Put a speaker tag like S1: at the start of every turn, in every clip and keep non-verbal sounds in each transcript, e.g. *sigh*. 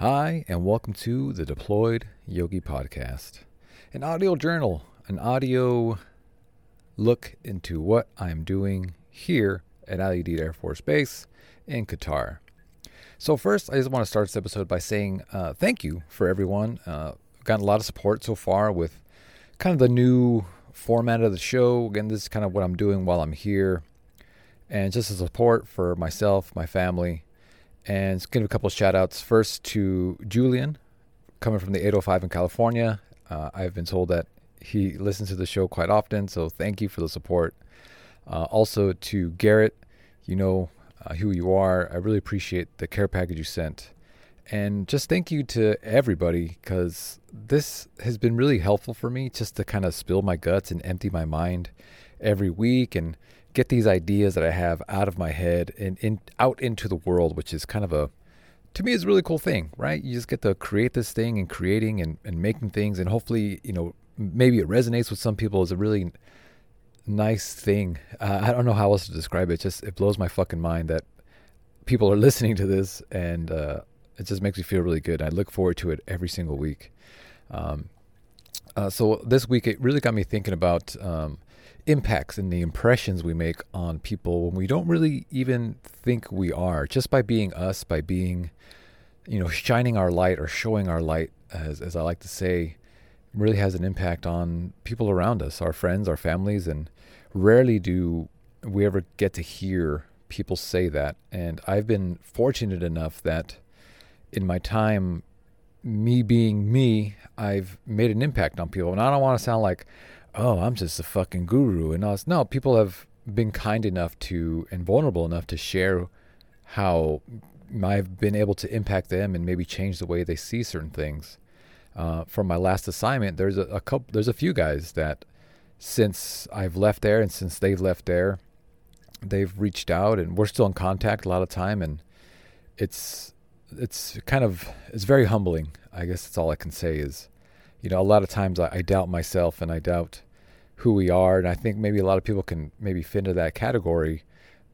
S1: Hi, and welcome to the Deployed Yogi Podcast, an audio journal, an audio look into what I'm doing here at Al Udeid Air Force Base in Qatar. So, first, I just want to start this episode by saying uh, thank you for everyone. Uh, I've gotten a lot of support so far with kind of the new format of the show. Again, this is kind of what I'm doing while I'm here. And just a support for myself, my family, and give a couple of shout outs. First to Julian, coming from the 805 in California. Uh, I've been told that he listens to the show quite often, so thank you for the support. Uh, also to Garrett, you know uh, who you are. I really appreciate the care package you sent. And just thank you to everybody because this has been really helpful for me just to kind of spill my guts and empty my mind every week and get these ideas that I have out of my head and in, out into the world, which is kind of a, to me, is a really cool thing, right? You just get to create this thing and creating and, and making things. And hopefully, you know, maybe it resonates with some people is a really nice thing. Uh, I don't know how else to describe it. Just, it blows my fucking mind that people are *laughs* listening to this and, uh, it just makes me feel really good. I look forward to it every single week. Um, uh, so this week it really got me thinking about um, impacts and the impressions we make on people when we don't really even think we are. Just by being us by being you know shining our light or showing our light as as I like to say really has an impact on people around us our friends our families and rarely do we ever get to hear people say that. And I've been fortunate enough that in my time me being me I've made an impact on people. And I don't want to sound like oh, I'm just a fucking guru and No, people have been kind enough to and vulnerable enough to share how I've been able to impact them and maybe change the way they see certain things. Uh, from my last assignment, there's a, a couple, there's a few guys that since I've left there and since they've left there, they've reached out and we're still in contact a lot of time and it's it's kind of it's very humbling. I guess that's all I can say is, you know, a lot of times I, I doubt myself and I doubt who we are. And I think maybe a lot of people can maybe fit into that category.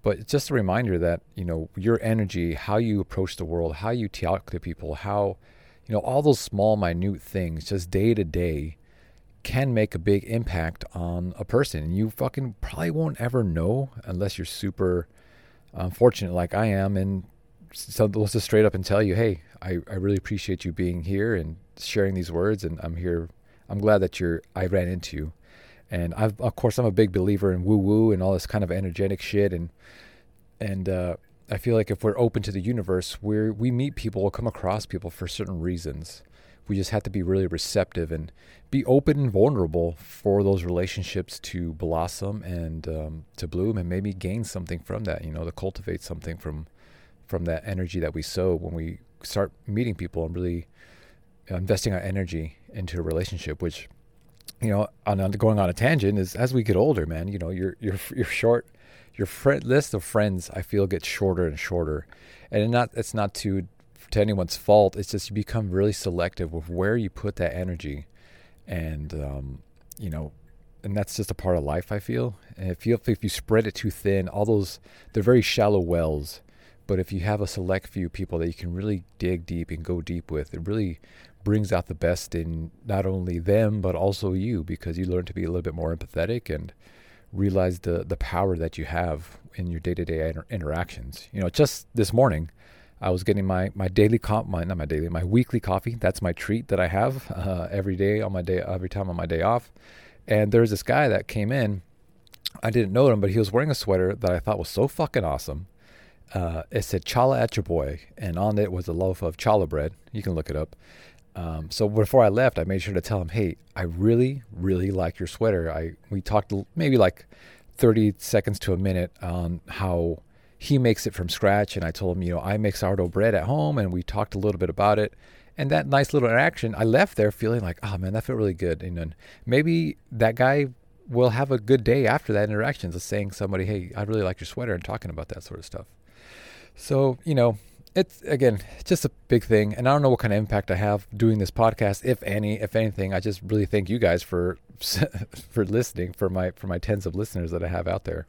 S1: But it's just a reminder that, you know, your energy, how you approach the world, how you talk to people, how, you know, all those small, minute things, just day to day, can make a big impact on a person. And you fucking probably won't ever know unless you're super um, unfortunate like I am. And so let's just straight up and tell you, hey, I, I really appreciate you being here and sharing these words. And I'm here. I'm glad that you're, I ran into you. And I've, of course, I'm a big believer in woo woo and all this kind of energetic shit. And and uh, I feel like if we're open to the universe, we we meet people, we'll come across people for certain reasons. We just have to be really receptive and be open and vulnerable for those relationships to blossom and um, to bloom, and maybe gain something from that. You know, to cultivate something from from that energy that we sow when we start meeting people and really investing our energy into a relationship, which you know, on, on going on a tangent is as we get older, man, you know, your your your short your friend list of friends I feel gets shorter and shorter, and not it's not to to anyone's fault. It's just you become really selective with where you put that energy, and um, you know, and that's just a part of life. I feel, and if you if you spread it too thin, all those they're very shallow wells. But if you have a select few people that you can really dig deep and go deep with, it really brings out the best in not only them but also you because you learn to be a little bit more empathetic and realize the the power that you have in your day-to-day inter- interactions. You know just this morning i was getting my my daily co- my not my daily my weekly coffee. That's my treat that i have *laughs* uh, every day on my day every time on my day off. And there's this guy that came in. I didn't know him but he was wearing a sweater that i thought was so fucking awesome uh, it said challah at your boy and on it was a loaf of challah bread you can look it up um, so before I left, I made sure to tell him, "Hey, I really, really like your sweater." I we talked maybe like thirty seconds to a minute on how he makes it from scratch. And I told him, you know, I make sourdough bread at home, and we talked a little bit about it. And that nice little interaction, I left there feeling like, oh man, that felt really good. And then maybe that guy will have a good day after that interaction, just saying somebody, hey, I really like your sweater, and talking about that sort of stuff. So, you know, it's again just a big thing and i don't know what kind of impact i have doing this podcast if any if anything. I just really thank you guys for *laughs* for listening for my for my tens of listeners that i have out there.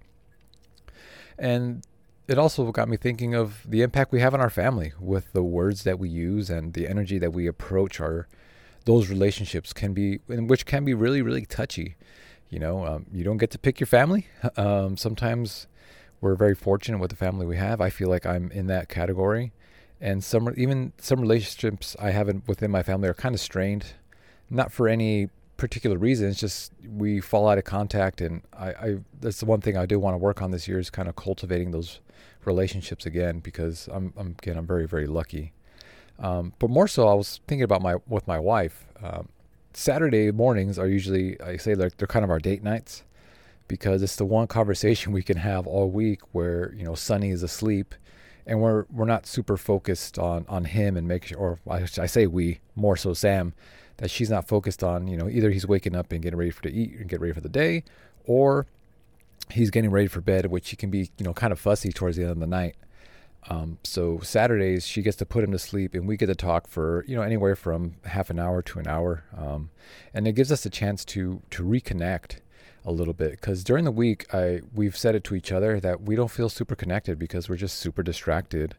S1: And it also got me thinking of the impact we have on our family with the words that we use and the energy that we approach our those relationships can be which can be really really touchy. You know um, you don't get to pick your family. *laughs* Um, sometimes we're very fortunate with the family we have. I feel like I'm in that category, and some even some relationships I have within my family are kind of strained, not for any particular reason. It's just we fall out of contact, and I, I that's the one thing I do want to work on this year is kind of cultivating those relationships again because I'm, I'm again I'm very very lucky. Um, but more so, I was thinking about my with my wife. Um, Saturday mornings are usually I say like they're kind of our date nights because it's the one conversation we can have all week where you know Sunny is asleep, and we're we're not super focused on on him and make sure, or I, I say we more so Sam, that she's not focused on you know either he's waking up and getting ready for to eat and get ready for the day, or he's getting ready for bed, which he can be you know kind of fussy towards the end of the night. Um, so Saturdays she gets to put him to sleep, and we get to talk for you know anywhere from half an hour to an hour, um, and it gives us a chance to to reconnect a little bit because during the week I we've said it to each other that we don't feel super connected because we're just super distracted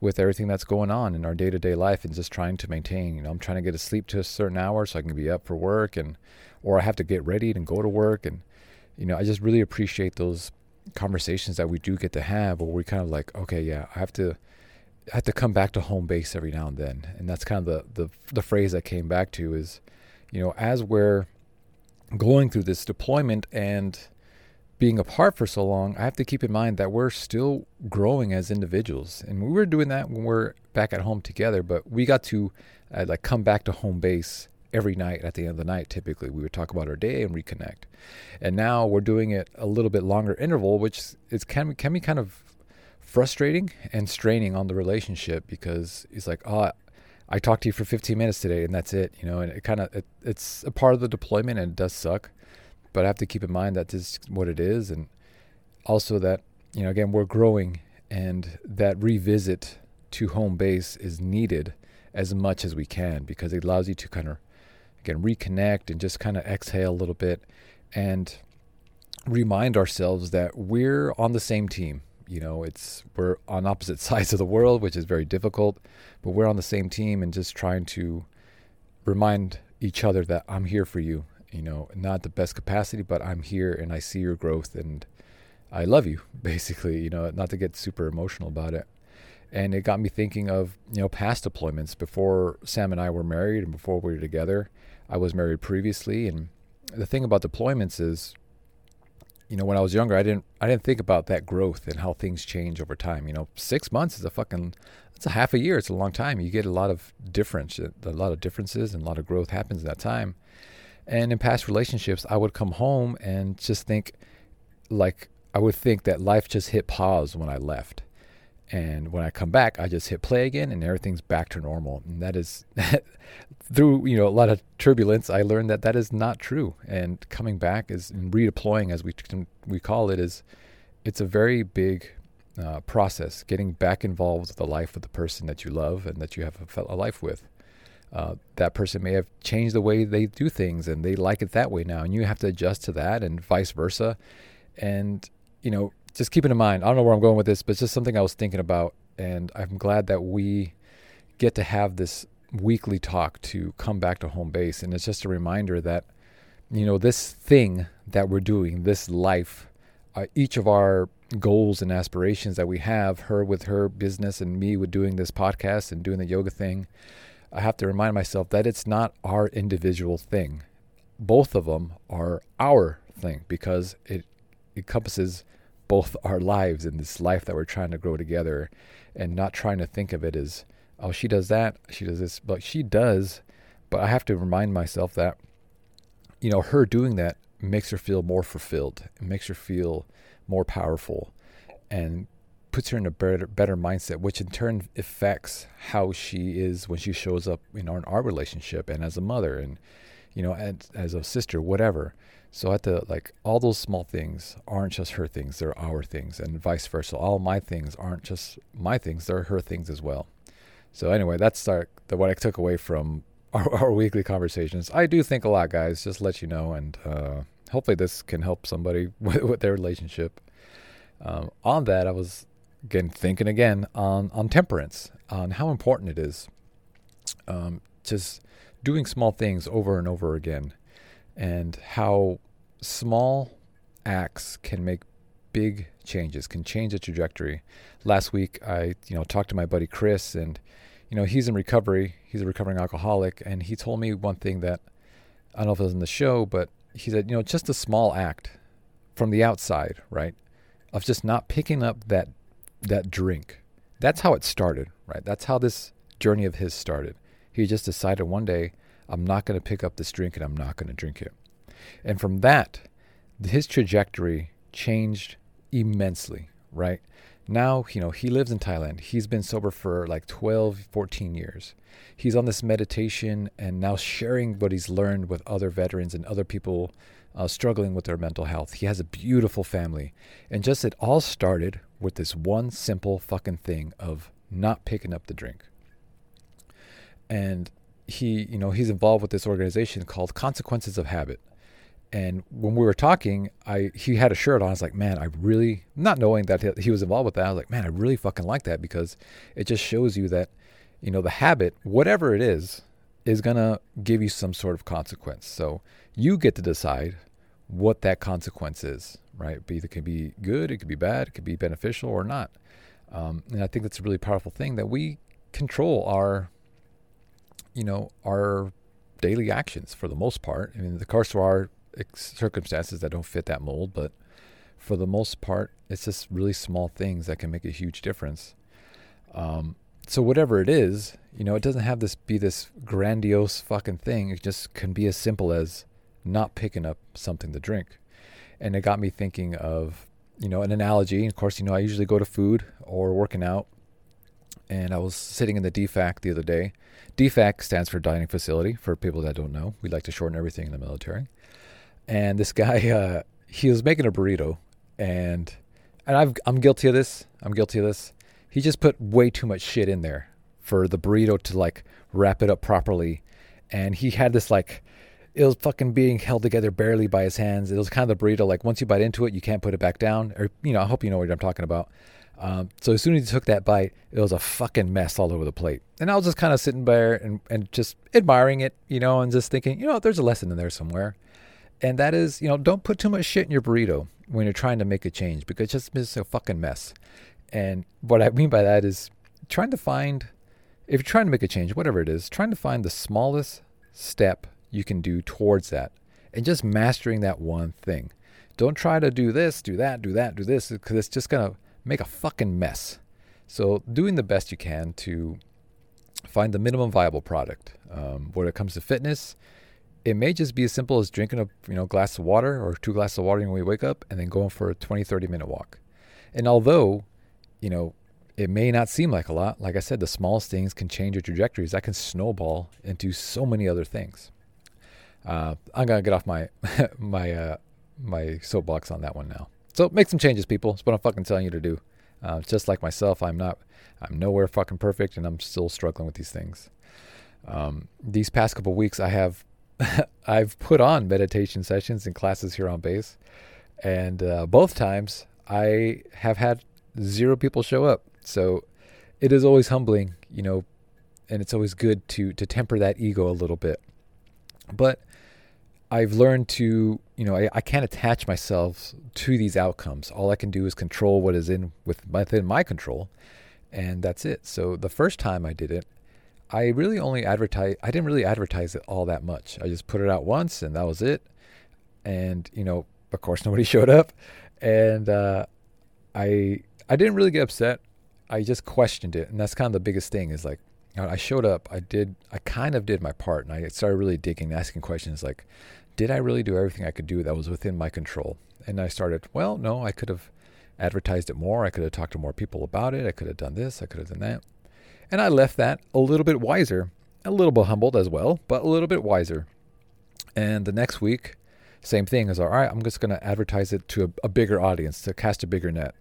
S1: with everything that's going on in our day-to-day life and just trying to maintain you know I'm trying to get to sleep to a certain hour so I can be up for work and or I have to get ready and go to work and you know I just really appreciate those conversations that we do get to have where we kind of like okay yeah I have to I have to come back to home base every now and then. And that's kind of the the the phrase I came back to is you know as we're going through this deployment and being apart for so long, I have to keep in mind that we're still growing as individuals. And we were doing that when we're back at home together, but we got to uh, like come back to home base every night at the end of the night. Typically, we would talk about our day and reconnect. And now we're doing it a little bit longer interval, which is can can be kind of frustrating and straining on the relationship because it's like, oh, I talked to you for 15 minutes today and that's it, you know, and it kind of, it, it's a part of the deployment and it does suck, but I have to keep in mind that this is what it is. And also that, you know, again, we're growing and that revisit to home base is needed as much as we can because it allows you to kind of, again, reconnect and just kind of exhale a little bit and remind ourselves that we're on the same team you know, it's we're on opposite *laughs* sides of the world, which is very difficult, but we're on the same team and just trying to remind each other that I'm here for you. You know, not the best capacity, but I'm here and I see your growth and I love you, *laughs* basically, you know, not to get super emotional about it. And it got me thinking of, you know, past deployments before Sam and I were married and before we were together. I was married previously and the thing about deployments is you know, when I was younger, I didn't I didn't think about that growth and how things change over time. You know, six months is a fucking it's a half a year. It's a long time. You get a lot of difference, a lot of differences, and a lot of growth happens in that time. And in past relationships, I would come home and just think, like I would think that life just hit pause when I left. And when I come back, I just hit play again, and everything's back to normal. And that is, *laughs* through you know a lot of turbulence, I learned that that is not true. And coming back is and redeploying, as we we call it, is it's a very big uh, process. Getting back involved with the life of the person that you love and that you have a, a life with. Uh, that person may have changed the way they do things, and they like it that way now, and you have to adjust to that, and vice versa. And you know, just keep it in mind. I don't know where I'm going with this, but it's just something I was thinking about, and I'm glad that we get to have this weekly talk to come back to home base, and it's just a reminder that you know this thing that we're doing, this life, uh, each of our goals and aspirations that we have, her with her business and me with doing this podcast and doing the yoga thing, I have to remind myself that it's not our individual thing. Both of them are our thing because it encompasses both our lives in this life that we're trying to grow together and not trying to think of it as oh she does that she does this but she does. But i have to remind myself that you know her doing that makes her feel more fulfilled. It makes her feel more powerful and puts her in a better better mindset, which in turn affects how she is when she shows up in our, in our relationship and as a mother. And you know as, as a sister, whatever. So I have to like all those small things aren't just her things; they're our things, and vice versa. All my things aren't just my things; they're her things as well. So anyway, that's our, the, what I took away from *laughs* our, our, weekly conversations. I do think a lot, guys. Just let you know, and uh, hopefully this can help somebody *laughs* with, with their relationship. Um, on that, I was again thinking again on on temperance, on how important it is, um, just doing small things over and over again, and how small acts can make big changes, can change the trajectory. Last week, I you know talked to my buddy Chris, and you know he's in recovery. He's a recovering alcoholic, and he told me one thing that I don't know if it was in the show, but he said, you know, just a small act from the outside, right? of just not picking up that that drink. That's how it started, right? That's how this journey of his started. He just decided one day, I'm not going to pick up this drink and I'm not going to drink it. And from that, his trajectory changed immensely, right? Now, you know, he lives in Thailand. He's been sober for like 12, 14 years. He's on this meditation and now sharing what he's learned with other veterans and other people uh, struggling with their mental health. He has a beautiful family. And just it all started with this one simple fucking thing of not picking up the drink. And he, you know, he's involved with this organization called Consequences of Habit. And when we were talking, I he had a shirt on. I was like, man, I really, not knowing that he was involved with that, I was like, man, I really fucking like that because it just shows you that, you know, the habit, whatever it is, is gonna give you some sort of consequence. So you get to decide what that consequence is, right? Be it could be good, it could be bad, it could be beneficial or not. Um, and I think that's a really powerful thing that we control our, you know, our daily actions for the most part. I mean, of course, there are circumstances that don't fit that mold, but for the most part, it's just really small things that can make a huge difference. Um, so whatever it is, you know, it doesn't have this be this grandiose fucking thing. It just can be as simple as not picking up something to drink. And it got me thinking of, you know, an analogy. Of course, you know, I usually go to food or working out. And I was sitting in the DFAC the other day. DFAC stands for dining facility for people that don't know. We like to shorten everything in the military. And this guy, *laughs* uh, he was making a burrito, and and I've, I'm guilty of this. I'm guilty of this. He just put way too much shit in there for the burrito to like wrap it up properly, and he had this like it was fucking being held together barely by his hands. It was kind of the burrito, like once you bite into it, you can't put it back down. Or you know, I hope you know what I'm talking about. Um, so as soon as he took that bite, it was a fucking mess all over the plate. And I was just kind of sitting there and, and just admiring it, you know, and just thinking, you know, there's a lesson in there somewhere. And that is, you know, don't put too much shit in your burrito when you're trying to make a change because it's just it's a fucking mess. And what I mean by that is trying to find, if you're trying to make a change, whatever it is, trying to find the smallest step you can do towards that and just mastering that one thing. Don't try to do this, do that, do that, do this, because it's just going to make a fucking mess. So, doing the best you can to find the minimum viable product. Um, when it comes to fitness, it may just be as simple as drinking a you know glass of water or two glasses of water when we wake up and then going for a 20 30 minute walk and although you know it may not seem like a lot like i said the smallest things can change your trajectories that can snowball into so many other things uh, I'm gonna get off my *laughs* my uh, my soapbox on that one now. So make some changes, people. That's what I'm fucking telling you to do. Uh, just like myself, I'm not, I'm nowhere fucking perfect, and I'm still struggling with these things. Um, these past couple weeks, I have, *laughs* I've put on meditation sessions and classes here on base, and uh, both times I have had zero people show up. So it is always humbling, you know, and it's always good to to temper that ego a little bit. But I've learned to, you know, I, I, can't attach myself to these outcomes. All I can do is control what is in with within my control, and that's it. So the first time I did it, I really only advertise. I didn't really advertise it all that much. I just put it out once, and that was it. And you know, of course, *laughs* nobody showed up, and uh, I I didn't really get upset. I just questioned it, and that's kind of the biggest thing. Is like, I showed up. I did. I kind of did my part, and I started really digging, asking questions like, "Did I really do everything I could do that was within my control?" And I started. Well, no, I could have advertised it more. I could have talked to more people about it. I could have done this. I could have done that. And I left that a little bit wiser, a little bit humbled as well, but a little bit wiser. And the next week, same thing. Is all right. I'm just going to advertise it to a, a bigger audience, to cast a bigger net.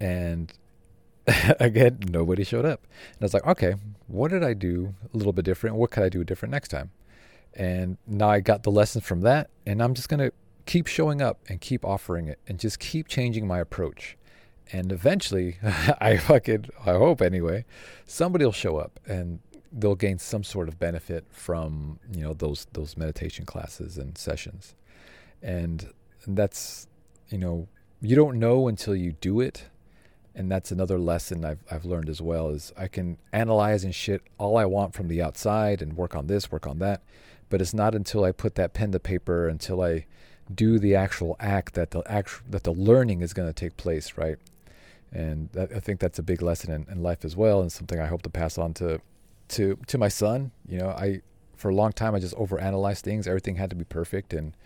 S1: And *laughs* again, nobody showed up. And I was like, okay, what did I do a little bit different? What could I do different next time? And now I got the lessons from that, and I'm just gonna keep showing up and keep offering it, and just keep changing my approach. And eventually, *laughs* I fucking I hope anyway, somebody will show up and they'll gain some sort of benefit from you know those those meditation classes and sessions, and that's you know you don't know until you do it and that's another lesson I've I've learned as well is I can analyze and shit all I want from the outside and work on this, work on that, but it's not until I put that pen to paper, until I do the actual act that the actual that the learning is going to take place, right? And that, I think that's a big lesson in, in life as well, and something I hope to pass on to to to my son. You know, I for a long time I just overanalyzed things. Everything had to be perfect, and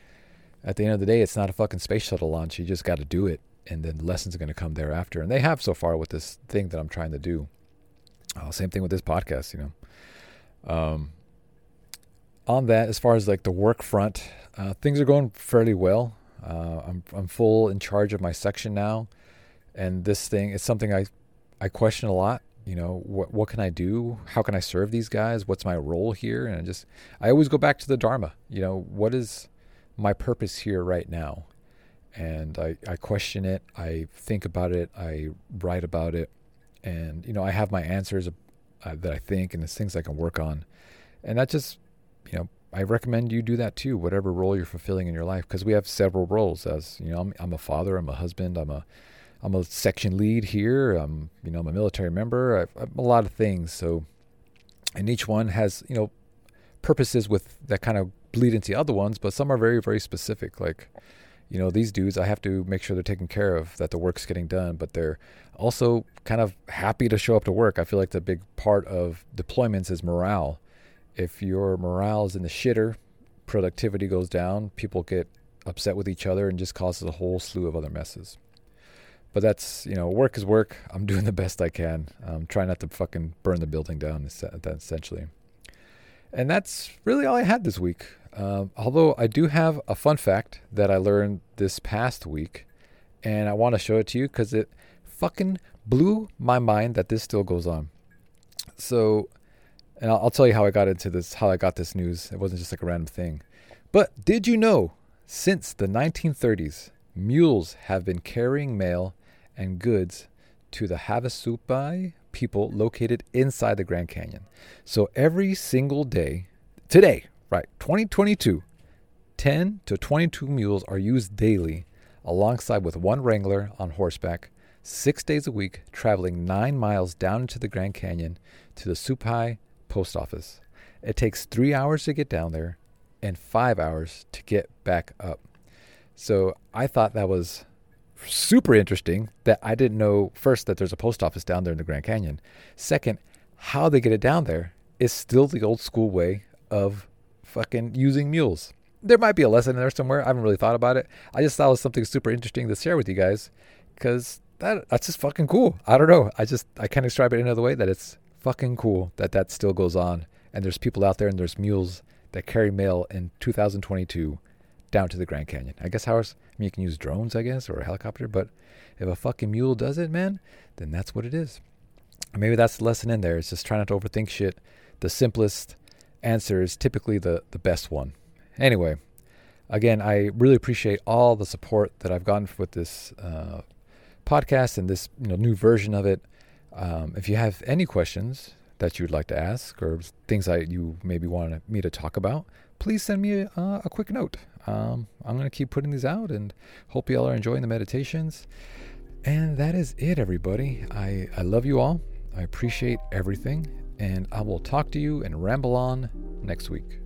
S1: at the end of the day, it's not a fucking space shuttle launch. You just got to do it and then lessons are going to come thereafter. And they have so far with this thing that I'm trying to do. Uh, same thing with this podcast, you know. Um, on that, as far as like the work front, uh, things are going fairly well. Uh, I'm I'm full in charge of my section now, and this thing is something I I question a lot. You know, what what can I do? How can I serve these guys? What's my role here? And I just I always go back to the Dharma. You know, what is my purpose here right now? And I, I question it. I think about it. I write about it, and you know I have my answers uh, that I think, and there's things I can work on, and that just you know I recommend you do that too, whatever role you're fulfilling in your life, because we have several roles. As you know, I'm, I'm, a father, I'm a husband, I'm a I'm a section lead here. I'm you know I'm a military member. I've, I'm a lot of things. So, and each one has you know purposes with that kind of bleed into the other ones, but some are very very specific, like you know, these dudes, I have to make sure they're taken care of, that the work's getting done, but they're also kind of happy to show up to work. I feel like the big part of deployments is morale. If your morale is in the shitter, productivity goes down, people get upset with each other and just causes a whole slew of other messes. But that's, you know, work is work. I'm *laughs* doing the best I can. I'm trying not to fucking burn the building down, essentially. And that's really all I had this week. Um, although I do have a fun fact that I learned this past week, and I want to show it to you because it fucking blew my mind that this still goes on. So, and I'll, I'll tell you how I got into this, how I got this news. It wasn't just like a random thing. But did you know, since the 1930s, mules have been carrying mail and goods to the Havasupai people located inside the Grand Canyon. So every single day, today, Right, 2022, 10 to 22 mules are used daily, alongside with one wrangler on horseback, six days a week, traveling nine miles down into the Grand Canyon to the Supai post office. It takes three hours to get down there and five hours to get back up. So I thought that was super interesting that I didn't know first that there's a post office down there in the Grand Canyon. Second, how they get it down there is still the old school way of fucking using mules. There might be a lesson in there somewhere. I haven't really thought about it. I just thought it was something super interesting to share with you guys because that that's just fucking cool. I don't know. I just I can't describe it another way that it's fucking cool that that still goes on and there's people out there and there's mules that carry mail in 2022 down to the Grand Canyon. I guess how else, I mean, you can use drones, I guess, or a helicopter, but if a fucking mule does it, man, then that's what it is. Maybe that's the lesson in there. It's just trying not to overthink shit. The simplest, answer is typically the, the best one. Anyway, again, I really appreciate all the support that I've gotten with this uh, podcast and this you know, new version of it. Um, if you have any questions that you'd like to ask or things that you maybe want me to talk about, please send me a, a quick note. Um, I'm going to keep putting these out and hope you all are enjoying the meditations. And that is it, everybody. I, I love you all. I appreciate everything and I will talk to you and ramble on next week.